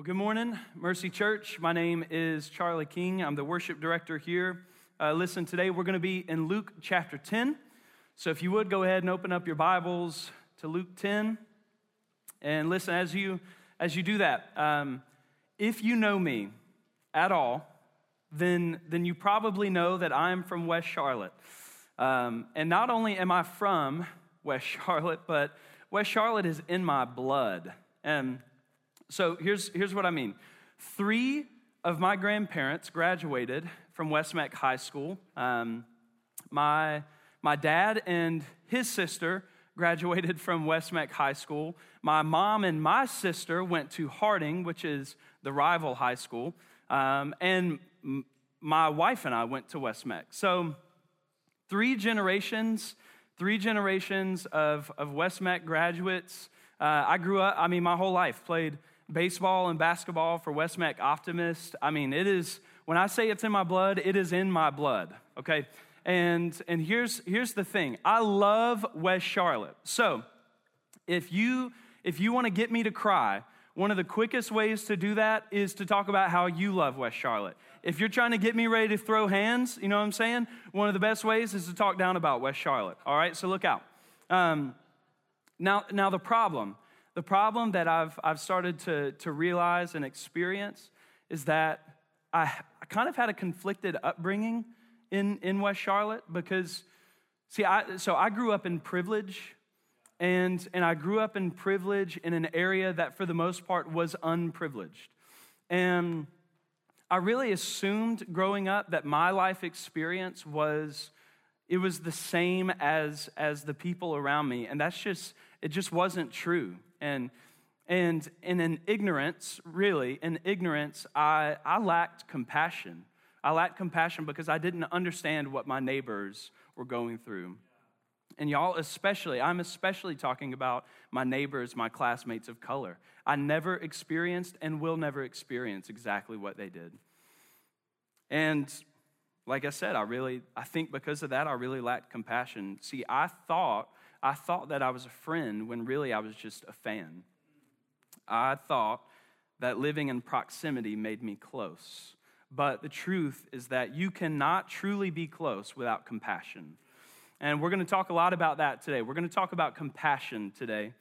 Well, good morning, Mercy Church. My name is Charlie King. I'm the worship director here. Uh, listen, today we're going to be in Luke chapter 10. So if you would go ahead and open up your Bibles to Luke 10. And listen, as you, as you do that, um, if you know me at all, then, then you probably know that I'm from West Charlotte. Um, and not only am I from West Charlotte, but West Charlotte is in my blood. And so here's, here's what I mean three of my grandparents graduated from West Meck High School. Um, my, my dad and his sister graduated from West Meck High School. My mom and my sister went to Harding, which is the rival high school. Um, and m- my wife and I went to West Meck. So, three generations, three generations of, of West Meck graduates. Uh, I grew up, I mean, my whole life played baseball and basketball for West Meck Optimist. I mean, it is, when I say it's in my blood, it is in my blood, okay? And, and here's, here's the thing I love West Charlotte. So if you, if you want to get me to cry, one of the quickest ways to do that is to talk about how you love West Charlotte. If you're trying to get me ready to throw hands, you know what I'm saying? One of the best ways is to talk down about West Charlotte. All right, so look out. Um, now, now the problem the problem that I've, I've started to, to realize and experience is that I, I kind of had a conflicted upbringing in, in West Charlotte because, see, I, so I grew up in privilege, and, and I grew up in privilege in an area that for the most part was unprivileged. And I really assumed growing up that my life experience was it was the same as as the people around me and that's just it just wasn't true and and, in ignorance, really, in ignorance, I, I lacked compassion. I lacked compassion because I didn't understand what my neighbors were going through. And y'all, especially, I'm especially talking about my neighbors, my classmates of color. I never experienced and will never experience exactly what they did. And like I said, I really, I think because of that, I really lacked compassion. See, I thought I thought that I was a friend when really I was just a fan. I thought that living in proximity made me close. But the truth is that you cannot truly be close without compassion. And we're going to talk a lot about that today. We're going to talk about compassion today.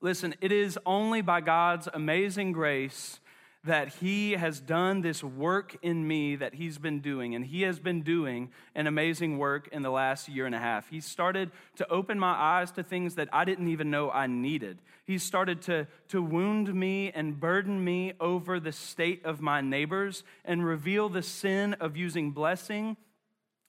Listen, it is only by God's amazing grace that He has done this work in me that He's been doing. And He has been doing an amazing work in the last year and a half. He started to open my eyes to things that I didn't even know I needed. He started to, to wound me and burden me over the state of my neighbors and reveal the sin of using blessing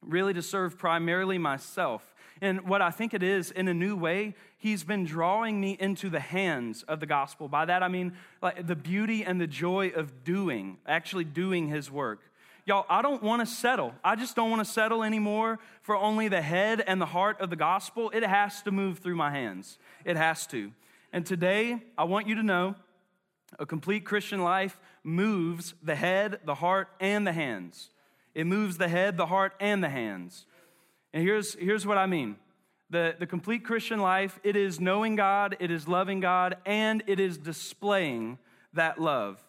really to serve primarily myself. And what I think it is, in a new way, he's been drawing me into the hands of the gospel. By that I mean like the beauty and the joy of doing, actually doing his work. Y'all, I don't want to settle. I just don't want to settle anymore for only the head and the heart of the gospel. It has to move through my hands. It has to. And today, I want you to know a complete Christian life moves the head, the heart, and the hands. It moves the head, the heart, and the hands. And here's, here's what I mean the, the complete Christian life it is knowing God, it is loving God, and it is displaying that love.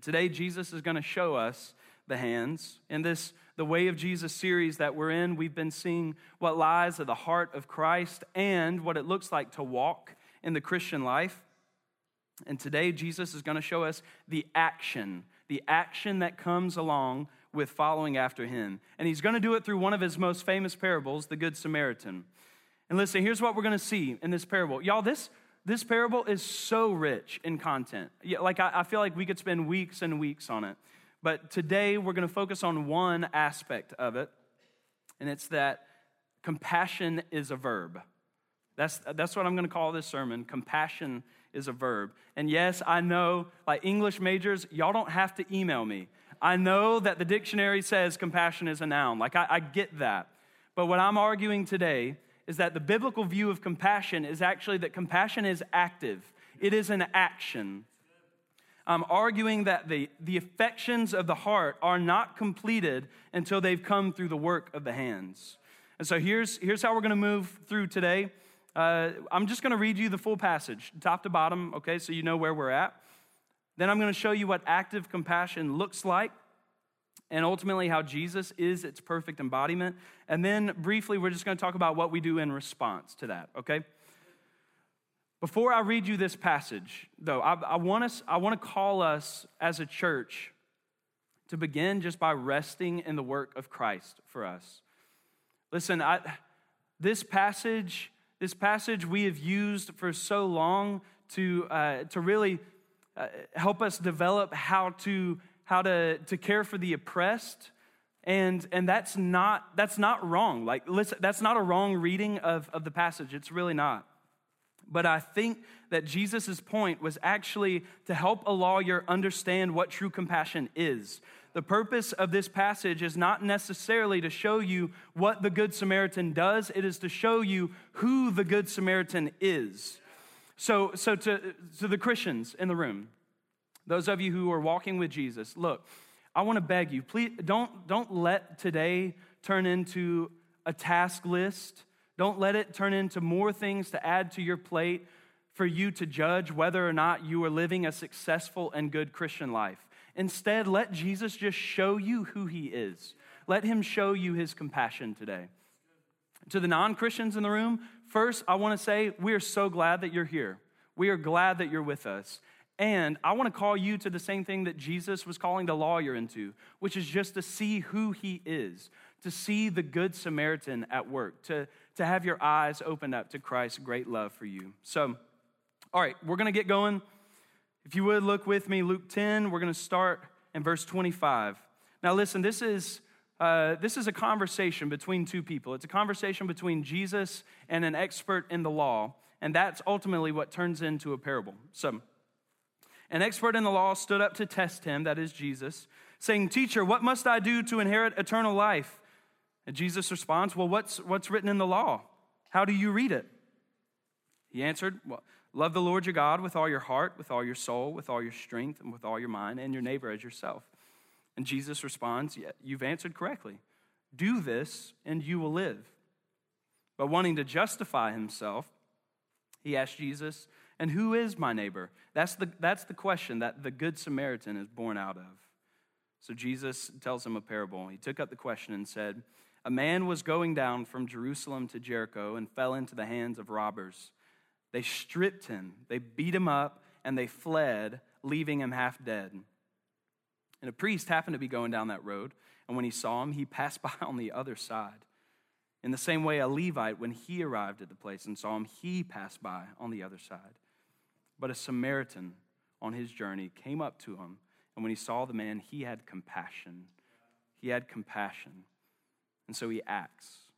Today, Jesus is going to show us the hands. In this, the Way of Jesus series that we're in, we've been seeing what lies at the heart of Christ and what it looks like to walk in the Christian life. And today, Jesus is going to show us the action, the action that comes along with following after him. And he's going to do it through one of his most famous parables, the Good Samaritan. And listen, here's what we're going to see in this parable. Y'all, this, this parable is so rich in content. Yeah, like, I, I feel like we could spend weeks and weeks on it. But today, we're going to focus on one aspect of it, and it's that compassion is a verb. That's, that's what I'm going to call this sermon. Compassion is a verb. And yes, I know, like English majors, y'all don't have to email me. I know that the dictionary says compassion is a noun. Like, I, I get that. But what I'm arguing today is that the biblical view of compassion is actually that compassion is active, it is an action. I'm arguing that the, the affections of the heart are not completed until they've come through the work of the hands. And so here's, here's how we're going to move through today. Uh, I'm just going to read you the full passage, top to bottom, okay, so you know where we're at. Then I'm going to show you what active compassion looks like and ultimately how Jesus is its perfect embodiment. And then briefly, we're just going to talk about what we do in response to that, okay? Before I read you this passage, though, I, I, want, us, I want to call us as a church to begin just by resting in the work of Christ for us. Listen, I, this passage, this passage we have used for so long to, uh, to really uh, help us develop how to how to, to care for the oppressed. And and that's not that's not wrong. Like listen that's not a wrong reading of, of the passage. It's really not. But i think that jesus' point was actually to help a lawyer understand what true compassion is. The purpose of this passage is not necessarily to show you what the good samaritan does. It is to show you who the good samaritan is so so to, to the christians in the room those of you who are walking with Jesus, look, I want to beg you, please don't, don't let today turn into a task list. Don't let it turn into more things to add to your plate for you to judge whether or not you are living a successful and good Christian life. Instead, let Jesus just show you who he is. Let him show you his compassion today. To the non Christians in the room, first, I want to say we are so glad that you're here. We are glad that you're with us. And I want to call you to the same thing that Jesus was calling the lawyer into, which is just to see who he is, to see the good Samaritan at work, to, to have your eyes opened up to Christ's great love for you. So, all right, we're going to get going. If you would look with me, Luke 10, we're going to start in verse 25. Now, listen, this is. Uh, this is a conversation between two people. It's a conversation between Jesus and an expert in the law, and that's ultimately what turns into a parable. So, an expert in the law stood up to test him, that is Jesus, saying, Teacher, what must I do to inherit eternal life? And Jesus responds, Well, what's, what's written in the law? How do you read it? He answered, well, Love the Lord your God with all your heart, with all your soul, with all your strength, and with all your mind, and your neighbor as yourself. And Jesus responds, yeah, You've answered correctly. Do this, and you will live. But wanting to justify himself, he asked Jesus, and who is my neighbor? That's the, that's the question that the Good Samaritan is born out of. So Jesus tells him a parable. He took up the question and said, A man was going down from Jerusalem to Jericho and fell into the hands of robbers. They stripped him, they beat him up, and they fled, leaving him half dead. And a priest happened to be going down that road, and when he saw him, he passed by on the other side. In the same way, a Levite, when he arrived at the place and saw him, he passed by on the other side. But a Samaritan on his journey came up to him, and when he saw the man, he had compassion. He had compassion. And so he acts.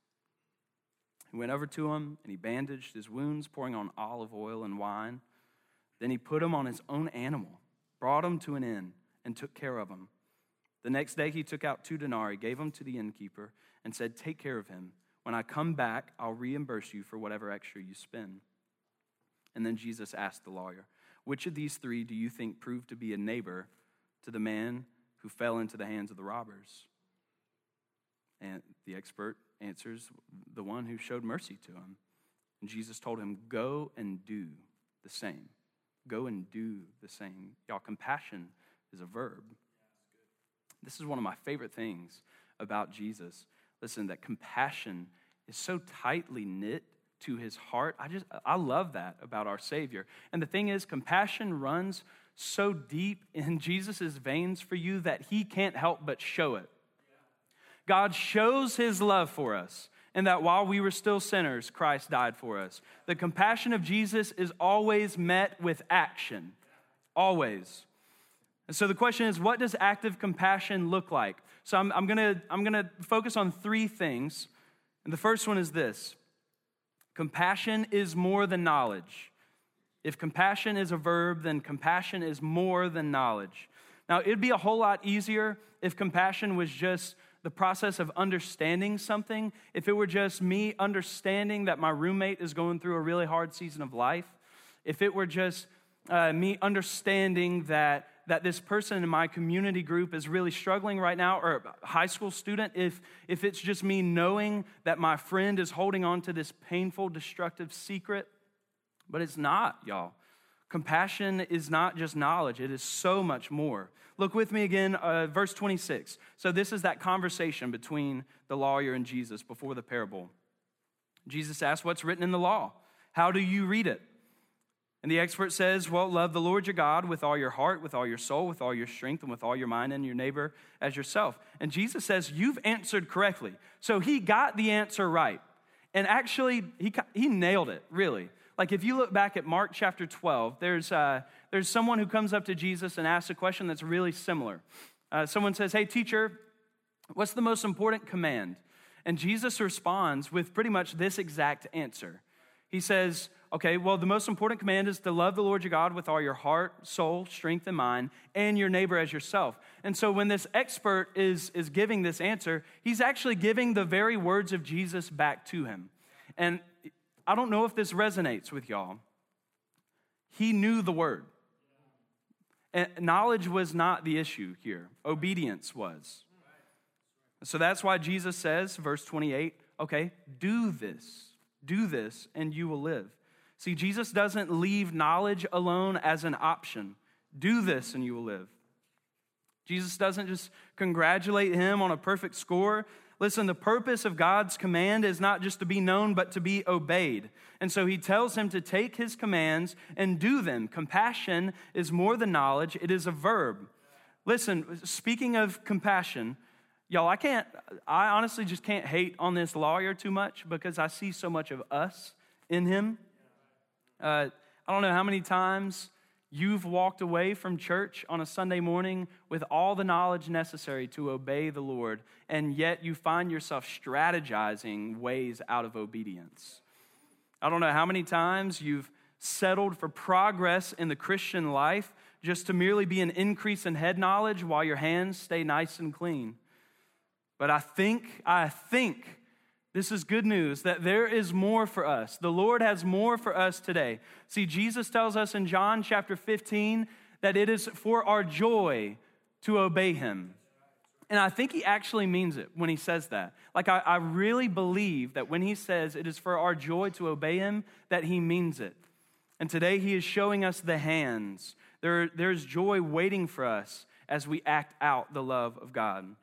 He went over to him and he bandaged his wounds, pouring on olive oil and wine. Then he put him on his own animal, brought him to an inn, and took care of him. The next day he took out two denarii, gave them to the innkeeper, and said, Take care of him. When I come back, I'll reimburse you for whatever extra you spend. And then Jesus asked the lawyer, Which of these three do you think proved to be a neighbor to the man who fell into the hands of the robbers? And the expert answers, The one who showed mercy to him. And Jesus told him, Go and do the same. Go and do the same. Y'all, compassion is a verb. This is one of my favorite things about Jesus. Listen, that compassion is so tightly knit to his heart. I just, I love that about our Savior. And the thing is, compassion runs so deep in Jesus' veins for you that he can't help but show it. God shows his love for us, and that while we were still sinners, Christ died for us. The compassion of Jesus is always met with action. Always. And so the question is, what does active compassion look like? So I'm, I'm to I'm gonna focus on three things. And the first one is this Compassion is more than knowledge. If compassion is a verb, then compassion is more than knowledge. Now, it'd be a whole lot easier if compassion was just the process of understanding something, if it were just me understanding that my roommate is going through a really hard season of life, if it were just uh, me understanding that that this person in my community group is really struggling right now, or a high school student, if, if it's just me knowing that my friend is holding on to this painful, destructive secret, but it's not, y'all. Compassion is not just knowledge, it is so much more. Look with me again, uh, verse 26. So, this is that conversation between the lawyer and Jesus before the parable. Jesus asks, What's written in the law? How do you read it? And the expert says, Well, love the Lord your God with all your heart, with all your soul, with all your strength, and with all your mind, and your neighbor as yourself. And Jesus says, You've answered correctly. So he got the answer right. And actually, he, he nailed it, really. Like if you look back at Mark chapter 12, there's, uh, there's someone who comes up to Jesus and asks a question that's really similar. Uh, someone says, Hey, teacher, what's the most important command? And Jesus responds with pretty much this exact answer. He says, Okay, well, the most important command is to love the Lord your God with all your heart, soul, strength, and mind, and your neighbor as yourself. And so when this expert is, is giving this answer, he's actually giving the very words of Jesus back to him. And I don't know if this resonates with y'all. He knew the word. And knowledge was not the issue here, obedience was. So that's why Jesus says, verse 28, okay, do this, do this, and you will live. See, Jesus doesn't leave knowledge alone as an option. Do this and you will live. Jesus doesn't just congratulate him on a perfect score. Listen, the purpose of God's command is not just to be known, but to be obeyed. And so he tells him to take his commands and do them. Compassion is more than knowledge, it is a verb. Listen, speaking of compassion, y'all, I can't, I honestly just can't hate on this lawyer too much because I see so much of us in him. Uh, I don't know how many times you've walked away from church on a Sunday morning with all the knowledge necessary to obey the Lord, and yet you find yourself strategizing ways out of obedience. I don't know how many times you've settled for progress in the Christian life just to merely be an increase in head knowledge while your hands stay nice and clean. But I think, I think this is good news that there is more for us. The Lord has more for us today. See, Jesus tells us in John chapter 15 that it is for our joy to obey him. And I think he actually means it when he says that. Like, I, I, really believe that when he says it is for our joy to obey him, that he means it. And today he is showing us the hands. There, there's joy waiting for us as we act out the love of God.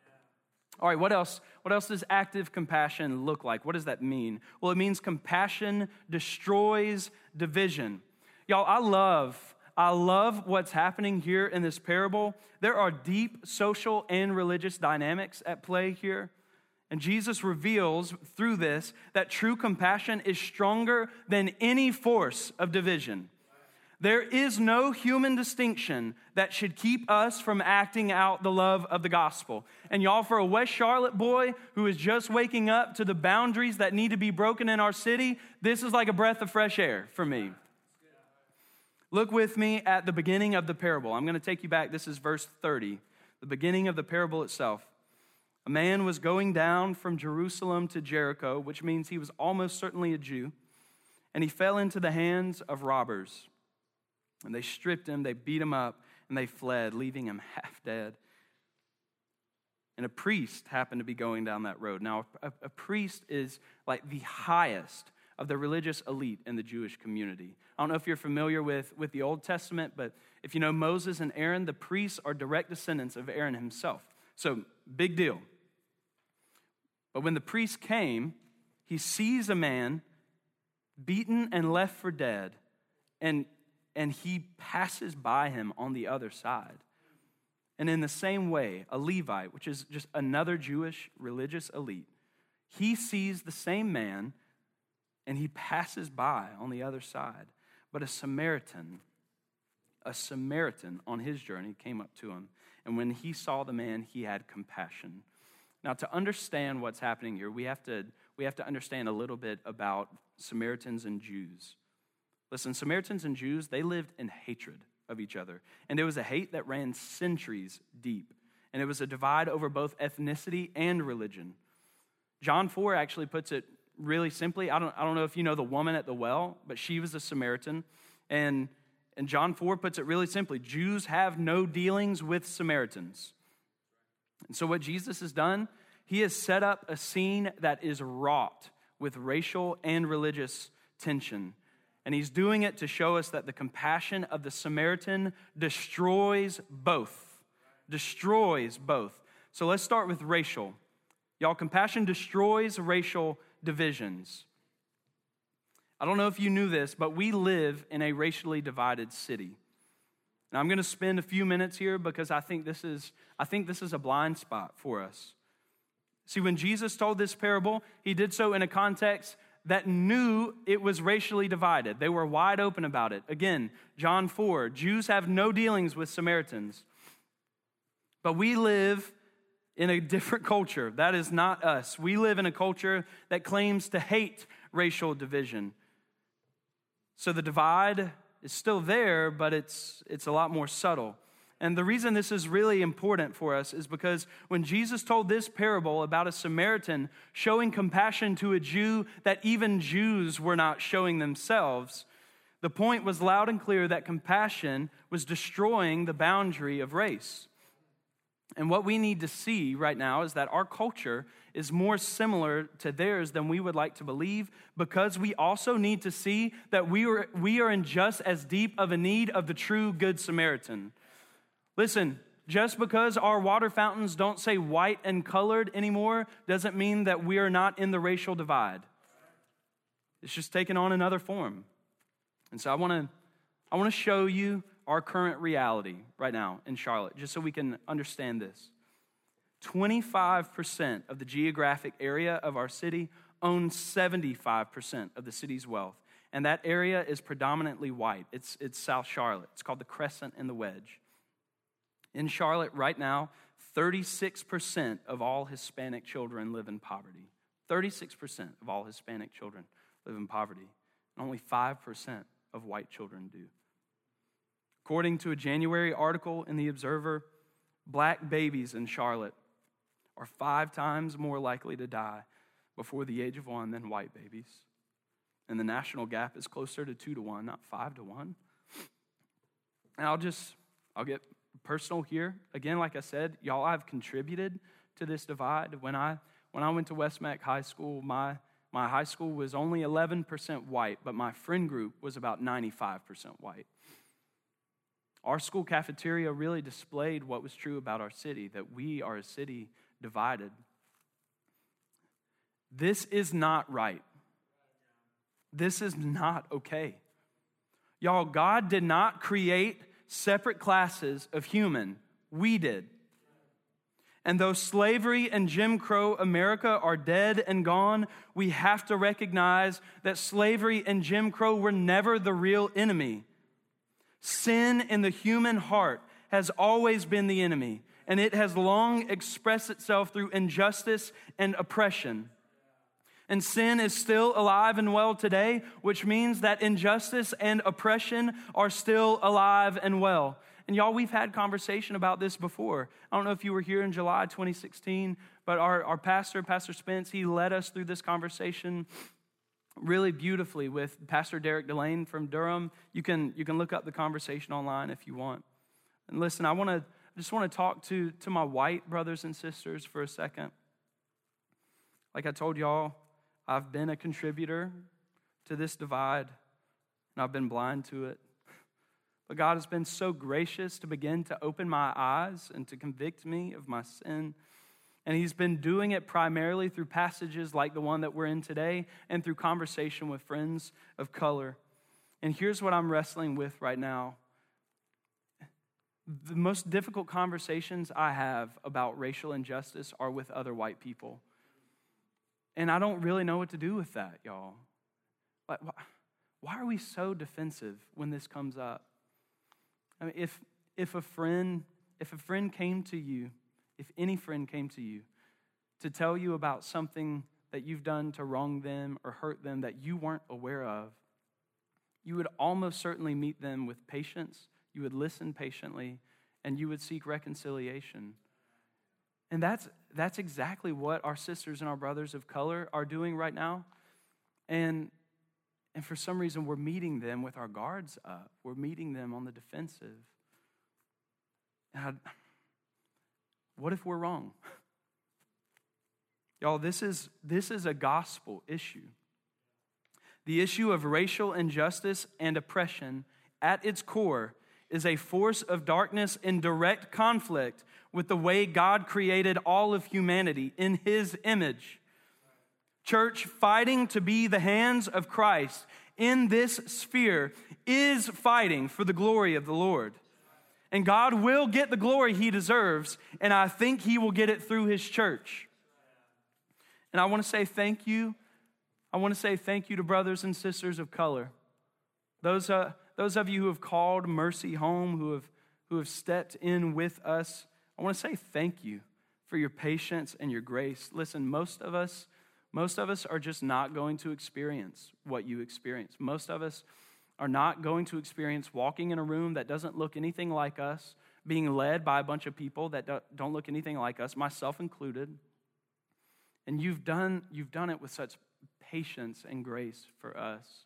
All right, what else? What else does active compassion look like? What does that mean? Well, it means compassion destroys division. Y'all, I love I love what's happening here in this parable. There are deep social and religious dynamics at play here. And Jesus reveals through this that true compassion is stronger than any force of division. There is no human distinction that should keep us from acting out the love of the gospel. And y'all, for a West Charlotte boy who is just waking up to the boundaries that need to be broken in our city, this is like a breath of fresh air for me. Look with me at the beginning of the parable. I'm going to take you back. This is verse 30, the beginning of the parable itself. A man was going down from Jerusalem to Jericho, which means he was almost certainly a Jew, and he fell into the hands of robbers and they stripped him, they beat him up, and they fled, leaving him half dead. And a priest happened to be going down that road. Now, a, a, priest is like the highest of the religious elite in the Jewish community. I don't know if you're familiar with, with the Old Testament, but if you know Moses and Aaron, the priests are direct descendants of Aaron himself. So, big deal. But when the priest came, he sees a man beaten and left for dead, and and he passes by him on the other side. And in the same way, a Levite, which is just another Jewish religious elite, he sees the same man and he passes by on the other side. But a Samaritan, a Samaritan on his journey came up to him. And when he saw the man, he had compassion. Now, to understand what's happening here, we have to, we have to understand a little bit about Samaritans and Jews. Listen, Samaritans and Jews, they lived in hatred of each other. And it was a hate that ran centuries deep. And it was a divide over both ethnicity and religion. John 4 actually puts it really simply. I don't, I don't know if you know the woman at the well, but she was a Samaritan. And, and John 4 puts it really simply Jews have no dealings with Samaritans. And so, what Jesus has done, he has set up a scene that is wrought with racial and religious tension. And he's doing it to show us that the compassion of the Samaritan destroys both. Destroys both. So let's start with racial. Y'all, compassion destroys racial divisions. I don't know if you knew this, but we live in a racially divided city. And I'm going to spend a few minutes here because I think this is I think this is a blind spot for us. See, when Jesus told this parable, he did so in a context that knew it was racially divided. They were wide open about it. Again, John 4, Jews have no dealings with Samaritans. But we live in a different culture. That is not us. We live in a culture that claims to hate racial division. So the divide is still there, but it's, it's a lot more subtle. And the reason this is really important for us is because when Jesus told this parable about a Samaritan showing compassion to a Jew that even Jews were not showing themselves, the point was loud and clear that compassion was destroying the boundary of race. And what we need to see right now is that our culture is more similar to theirs than we would like to believe because we also need to see that we are, we are in just as deep of a need of the true Good Samaritan. Listen, just because our water fountains don't say white and colored anymore doesn't mean that we are not in the racial divide. It's just taken on another form. And so I want to I want to show you our current reality right now in Charlotte, just so we can understand this. 25% of the geographic area of our city owns 75% of the city's wealth. And that area is predominantly white. It's, it's South Charlotte. It's called the Crescent and the Wedge. In Charlotte, right now, 36% of all Hispanic children live in poverty. 36% of all Hispanic children live in poverty. And only 5% of white children do. According to a January article in The Observer, black babies in Charlotte are five times more likely to die before the age of one than white babies. And the national gap is closer to two to one, not five to one. And I'll just, I'll get personal here. Again, like I said, y'all, I've contributed to this divide. When I, when I went to West Meck High School, my, my high school was only 11% white, but my friend group was about 95% white. Our school cafeteria really displayed what was true about our city that we are a city divided. This is not right. This is not okay. Y'all, God did not create separate classes of human, we did. And though slavery and Jim Crow America are dead and gone, we have to recognize that slavery and Jim Crow were never the real enemy. Sin in the human heart has always been the enemy, and it has long expressed itself through injustice and oppression. And sin is still alive and well today, which means that injustice and oppression are still alive and well. And y'all, we've had conversation about this before. I don't know if you were here in July 2016, but our, our pastor, Pastor Spence, he led us through this conversation really beautifully with Pastor Derek Delane from Durham. You can, you can look up the conversation online if you want. And listen, I want to I just want to talk to, to my white brothers and sisters for a second. Like I told y'all, I've been a contributor to this divide, and I've been blind to it. But God has been so gracious to begin to open my eyes and to convict me of my sin and he's been doing it primarily through passages like the one that we're in today and through conversation with friends of color. And here's what I'm wrestling with right now the most difficult conversations I have about racial injustice are with other white people. And I don't really know what to do with that, y'all. Like, why are we so defensive when this comes up? I mean, if, if a friend, if a friend came to you if any friend came to you to tell you about something that you've done to wrong them or hurt them that you weren't aware of, you would almost certainly meet them with patience, you would listen patiently, and you would seek reconciliation. And that's, that's exactly what our sisters and our brothers of color are doing right now. And, and for some reason, we're meeting them with our guards up, we're meeting them on the defensive. And I, what if we're wrong? Y'all, this is, this is a gospel issue. The issue of racial injustice and oppression at its core is a force of darkness in direct conflict with the way God created all of humanity in His image. Church, fighting to be the hands of Christ in this sphere is fighting for the glory of the Lord. And God will get the glory He deserves, and I think He will get it through His church. And I want to say thank you. I want to say thank you to brothers and sisters of color. Those, uh, those of you who have called mercy home, who have, who have stepped in with us, I want to say thank you for your patience and your grace. Listen, most of us, most of us are just not going to experience what you experience. Most of us are not going to experience walking in a room that doesn't look anything like us, being led by a bunch of people that don't look anything like us, myself included. And you've done, you've done it with such patience and grace for us.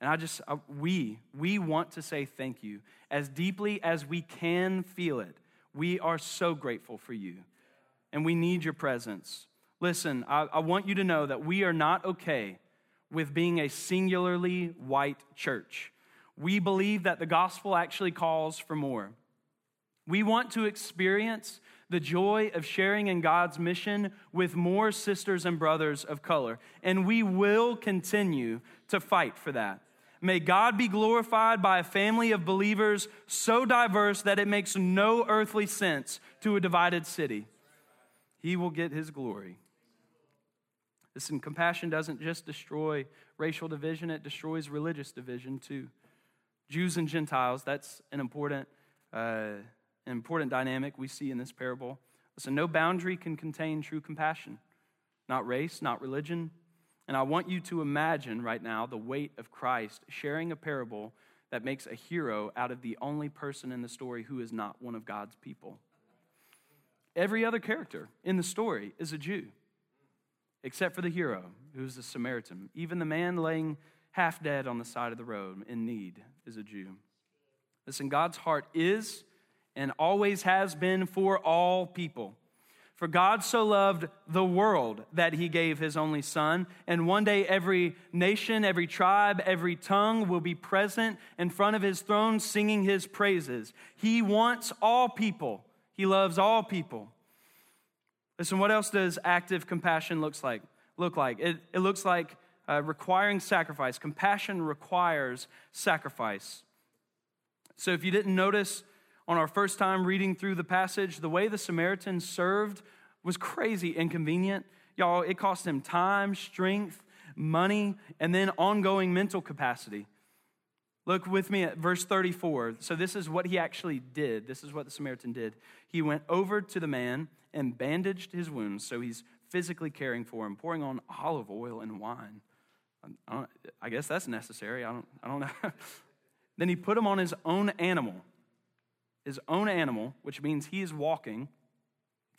And I just, uh, we, we want to say thank you. As deeply as we can feel it, we are so grateful for you. And we need your presence. Listen, I, I want you to know that we are not okay with being a singularly white church. We believe that the gospel actually calls for more. We want to experience the joy of sharing in God's mission with more sisters and brothers of color, and we will continue to fight for that. May God be glorified by a family of believers so diverse that it makes no earthly sense to a divided city. He will get his glory. Listen, compassion doesn't just destroy racial division, it destroys religious division too. Jews and Gentiles, that's an important, uh, an important dynamic we see in this parable. Listen, no boundary can contain true compassion, not race, not religion. And I want you to imagine right now the weight of Christ sharing a parable that makes a hero out of the only person in the story who is not one of God's people. Every other character in the story is a Jew except for the hero, who's a Samaritan. Even the man laying half dead on the side of the road in need is a Jew. Listen, God's heart is and always has been for all people. For God so loved the world that he gave his only son. And one day, every nation, every tribe, every tongue will be present in front of his throne singing his praises. He wants all people, he loves all people. Listen, what else does active compassion looks like, look like? It, it looks like uh, requiring sacrifice. Compassion requires sacrifice. So if you didn't notice on our first time reading through the passage, the way the Samaritans served was crazy inconvenient. Y'all, it cost him time, strength, money, and then ongoing mental capacity. Look with me at verse 34. So, this is what he actually did. This is what the Samaritan did. He went over to the man and bandaged his wounds. So, he's physically caring for him, pouring on olive oil and wine. Um, I, I guess that's necessary. I don't, I don't know. then he put him on his own animal, his own animal, which means he is walking,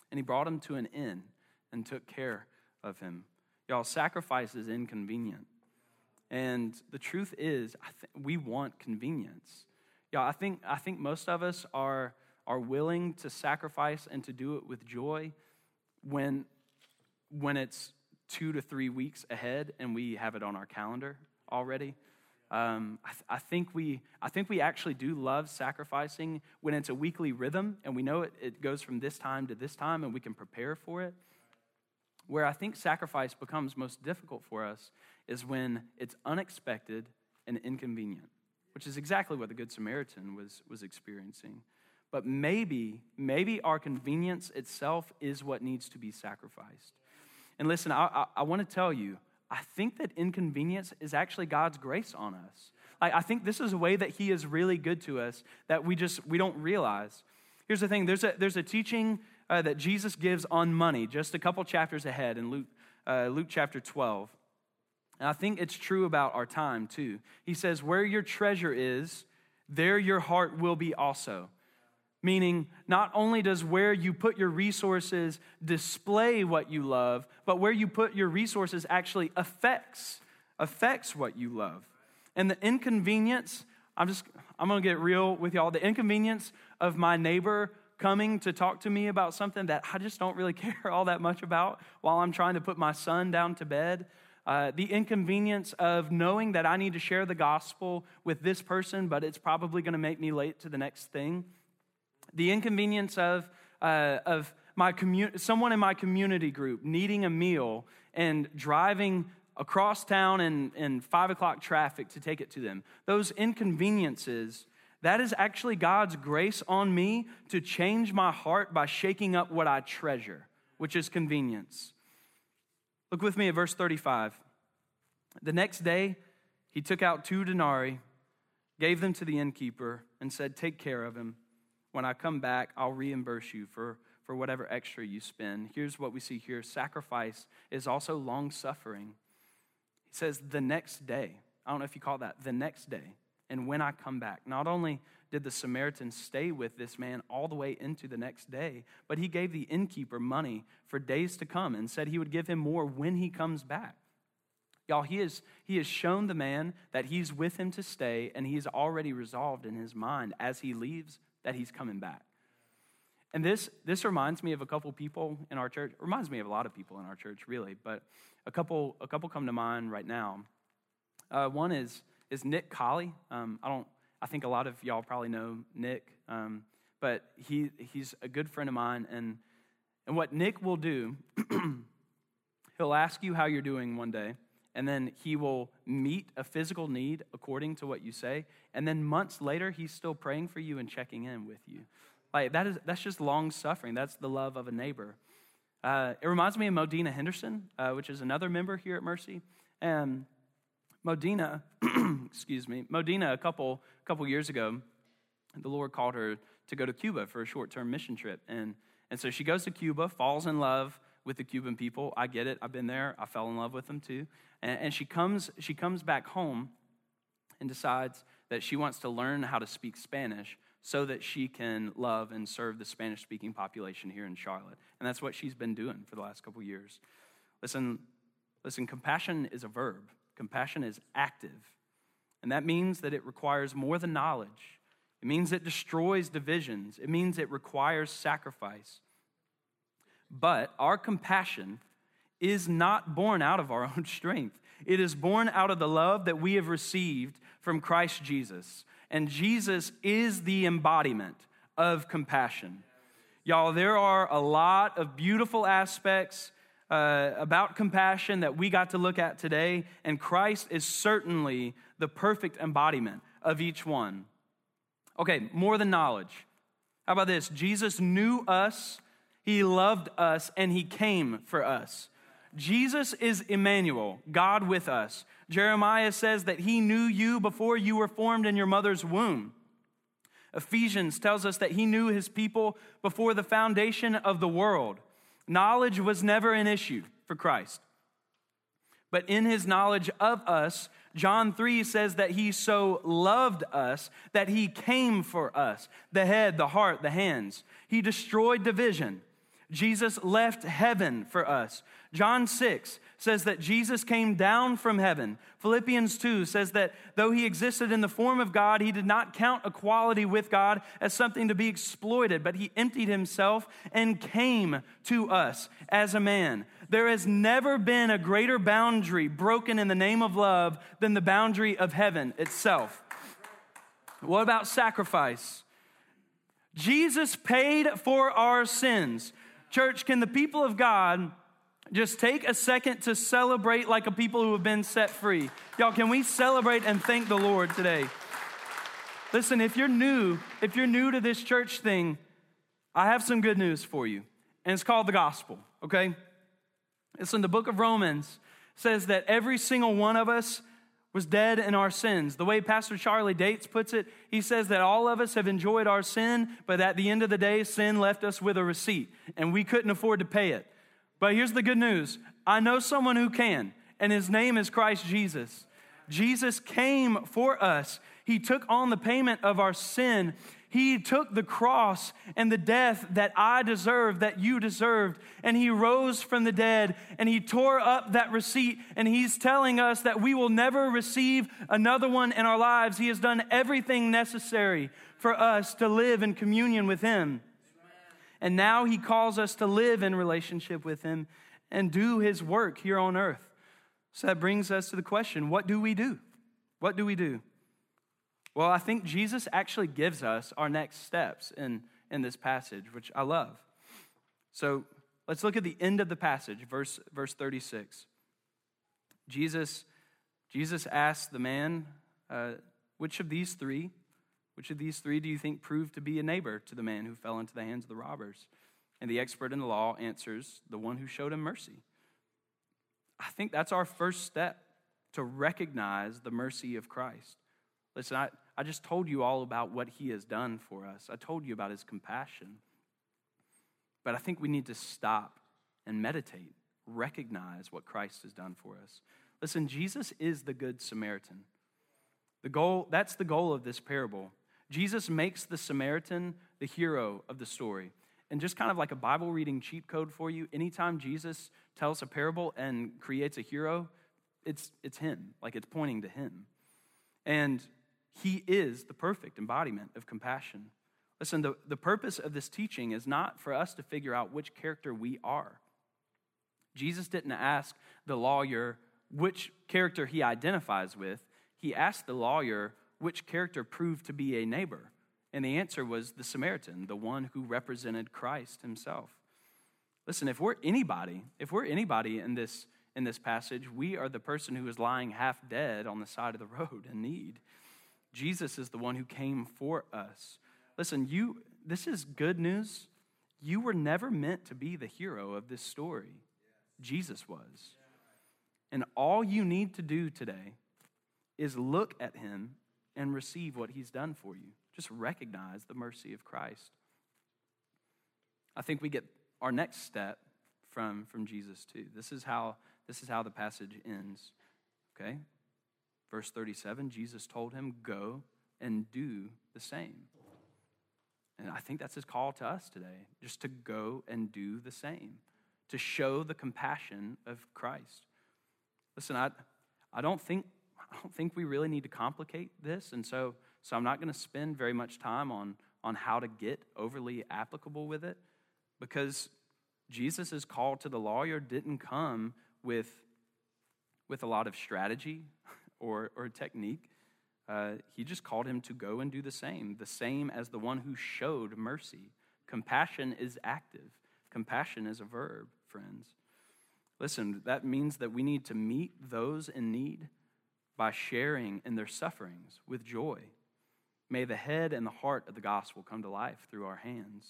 and he brought him to an inn and took care of him. Y'all, sacrifice is inconvenient. And the truth is, I th- we want convenience. Yeah, I think, I think most of us are, are willing to sacrifice and to do it with joy when, when it's two to three weeks ahead and we have it on our calendar already. Um, I, th- I, think we, I think we actually do love sacrificing when it's a weekly rhythm and we know it, it goes from this time to this time and we can prepare for it. Where I think sacrifice becomes most difficult for us is when it's unexpected and inconvenient, which is exactly what the Good Samaritan was, was experiencing. But maybe, maybe our convenience itself is what needs to be sacrificed. And listen, I, I, I want to tell you, I think that inconvenience is actually God's grace on us. Like, I think this is a way that He is really good to us that we just we don't realize. Here's the thing: there's a there's a teaching uh, that Jesus gives on money, just a couple chapters ahead in Luke uh, Luke chapter 12. And I think it's true about our time too. He says, Where your treasure is, there your heart will be also. Meaning, not only does where you put your resources display what you love, but where you put your resources actually affects, affects what you love. And the inconvenience, I'm just, I'm gonna get real with y'all. The inconvenience of my neighbor coming to talk to me about something that I just don't really care all that much about while I'm trying to put my son down to bed uh, the inconvenience of knowing that I need to share the gospel with this person, but it's probably going to make me late to the next thing. The inconvenience of, uh, of my commu- someone in my community group needing a meal and driving across town in, in five o'clock traffic to take it to them. Those inconveniences, that is actually God's grace on me to change my heart by shaking up what I treasure, which is convenience. Look with me at verse 35. The next day, he took out two denarii, gave them to the innkeeper, and said, Take care of him. When I come back, I'll reimburse you for, for whatever extra you spend. Here's what we see here sacrifice is also long suffering. He says, The next day. I don't know if you call that the next day. And when I come back, not only did the Samaritan stay with this man all the way into the next day, but he gave the innkeeper money for days to come and said he would give him more when he comes back. Y'all, he, is, he has shown the man that he's with him to stay, and he's already resolved in his mind as he leaves that he's coming back. And this, this reminds me of a couple people in our church. It reminds me of a lot of people in our church, really, but a couple, a couple come to mind right now. Uh, one is, is Nick Colley. Um, I don't I think a lot of y'all probably know Nick, um, but he, he's a good friend of mine. And, and what Nick will do, he'll ask you how you're doing one day, and then he will meet a physical need according to what you say. And then months later, he's still praying for you and checking in with you. Like that is that's just long suffering. That's the love of a neighbor. Uh, it reminds me of Modena Henderson, uh, which is another member here at Mercy. And Modena, excuse me, Modena, a couple, couple years ago, the Lord called her to go to Cuba for a short term mission trip. And, and so she goes to Cuba, falls in love with the Cuban people. I get it. I've been there. I fell in love with them too. And, and she, comes, she comes back home and decides that she wants to learn how to speak Spanish so that she can love and serve the Spanish speaking population here in Charlotte. And that's what she's been doing for the last couple years. Listen, listen, compassion is a verb. Compassion is active, and that means that it requires more than knowledge. It means it destroys divisions, it means it requires sacrifice. But our compassion is not born out of our own strength. It is born out of the love that we have received from Christ Jesus. And Jesus is the embodiment of compassion. Y'all, there are a lot of beautiful aspects uh, about compassion that we got to look at today, and Christ is certainly the perfect embodiment of each one. Okay, more than knowledge. How about this? Jesus knew us, he loved us, and he came for us. Jesus is Emmanuel, God with us. Jeremiah says that he knew you before you were formed in your mother's womb. Ephesians tells us that he knew his people before the foundation of the world. Knowledge was never an issue for Christ. But in his knowledge of us, John 3 says that he so loved us that he came for us the head, the heart, the hands. He destroyed division. Jesus left heaven for us. John 6 says that Jesus came down from heaven. Philippians 2 says that though he existed in the form of God, he did not count equality with God as something to be exploited, but he emptied himself and came to us as a man. There has never been a greater boundary broken in the name of love than the boundary of heaven itself. What about sacrifice? Jesus paid for our sins. Church, can the people of God just take a second to celebrate like a people who have been set free. Y'all, can we celebrate and thank the Lord today? Listen, if you're new, if you're new to this church thing, I have some good news for you. And it's called the gospel, okay? It's in the book of Romans says that every single one of us was dead in our sins. The way Pastor Charlie Dates puts it, he says that all of us have enjoyed our sin, but at the end of the day, sin left us with a receipt, and we couldn't afford to pay it. But here's the good news I know someone who can, and his name is Christ Jesus. Jesus came for us. He took on the payment of our sin. He took the cross and the death that I deserved, that you deserved, and He rose from the dead and He tore up that receipt. And He's telling us that we will never receive another one in our lives. He has done everything necessary for us to live in communion with Him. And now he calls us to live in relationship with him and do his work here on earth. So that brings us to the question what do we do? What do we do? Well, I think Jesus actually gives us our next steps in, in this passage, which I love. So let's look at the end of the passage, verse, verse 36. Jesus, Jesus asked the man, uh, which of these three, which of these three do you think proved to be a neighbor to the man who fell into the hands of the robbers? And the expert in the law answers, the one who showed him mercy. I think that's our first step to recognize the mercy of Christ. Listen, I, I just told you all about what he has done for us. I told you about his compassion. But I think we need to stop and meditate, recognize what Christ has done for us. Listen, Jesus is the good Samaritan. The goal, that's the goal of this parable. Jesus makes the Samaritan the hero of the story. And just kind of like a Bible reading cheat code for you, anytime Jesus tells a parable and creates a hero, it's, it's him, like it's pointing to him. And he is the perfect embodiment of compassion. Listen, the, the purpose of this teaching is not for us to figure out which character we are. Jesus didn't ask the lawyer which character he identifies with, he asked the lawyer which character proved to be a neighbor. And the answer was the Samaritan, the one who represented Christ himself. Listen, if we're anybody, if we're anybody in this in this passage, we are the person who is lying half dead on the side of the road in need. Jesus is the one who came for us. Listen, you this is good news. You were never meant to be the hero of this story. Jesus was. And all you need to do today is look at him and receive what he's done for you. Just recognize the mercy of Christ. I think we get our next step from, from Jesus too. This is how this is how the passage ends. Okay? Verse 37, Jesus told him, Go and do the same. And I think that's his call to us today, just to go and do the same, to show the compassion of Christ. Listen, I, I don't think I don't think we really need to complicate this, and so so I'm not going to spend very much time on on how to get overly applicable with it, because Jesus' call to the lawyer didn't come with with a lot of strategy or or technique. Uh, he just called him to go and do the same, the same as the one who showed mercy. Compassion is active. Compassion is a verb, friends. Listen, that means that we need to meet those in need by sharing in their sufferings with joy. May the head and the heart of the gospel come to life through our hands.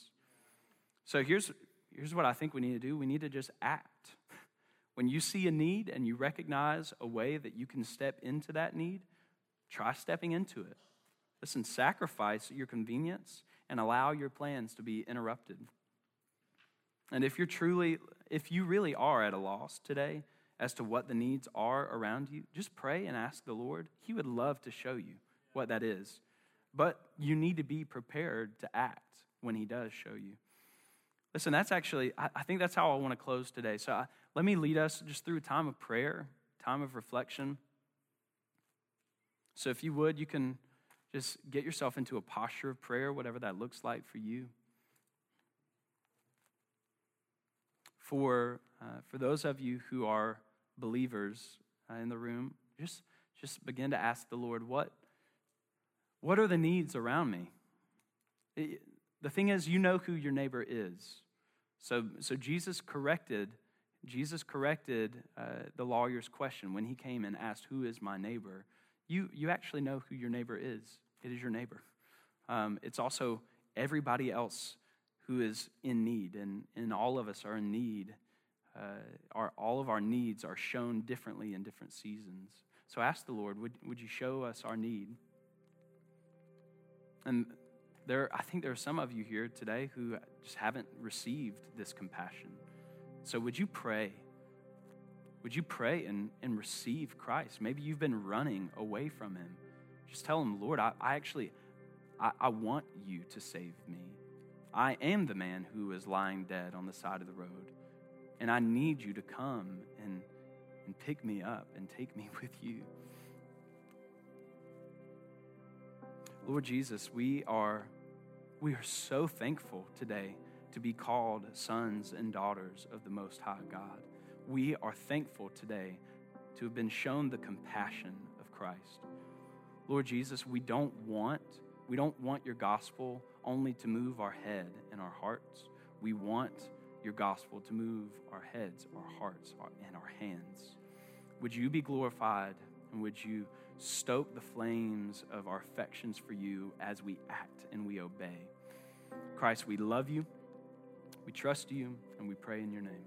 So here's, here's what I think we need to do we need to just act. When you see a need and you recognize a way that you can step into that need, try stepping into it. Listen, sacrifice your convenience and allow your plans to be interrupted. And if you're truly, if you really are at a loss today as to what the needs are around you, just pray and ask the Lord. He would love to show you what that is. But you need to be prepared to act when He does show you. Listen, that's actually, I, think that's how I want to close today. So I, let me lead us just through a time of prayer, time of reflection. So if you would, you can just get yourself into a posture of prayer, whatever that looks like for you. for, uh, for those of you who are believers uh, in the room, just, just begin to ask the Lord, what, what are the needs around me? It, the thing is, you know who your neighbor is. So, so Jesus corrected, Jesus corrected uh, the lawyer's question when he came and asked, Who is my neighbor? You, you actually know who your neighbor is. It is your neighbor. Um, it's also everybody else who is in need, and, and all of us are in need. Uh, our, all of our needs are shown differently in different seasons. So ask the Lord, would, would you show us our need? And there, I think there are some of you here today who just haven't received this compassion. So would you pray? Would you pray and, and receive Christ? Maybe you've been running away from him. Just tell him, Lord, I, I actually, I, I want you to save me. I am the man who is lying dead on the side of the road. And I need you to come and, and pick me up and take me with you. Lord Jesus, we are, we are so thankful today to be called sons and daughters of the Most High God. We are thankful today to have been shown the compassion of Christ. Lord Jesus, we don't want we don't want your gospel only to move our head and our hearts. We want your gospel to move our heads, our hearts, and our hands. Would you be glorified and would you stoke the flames of our affections for you as we act and we obey? Christ, we love you, we trust you, and we pray in your name.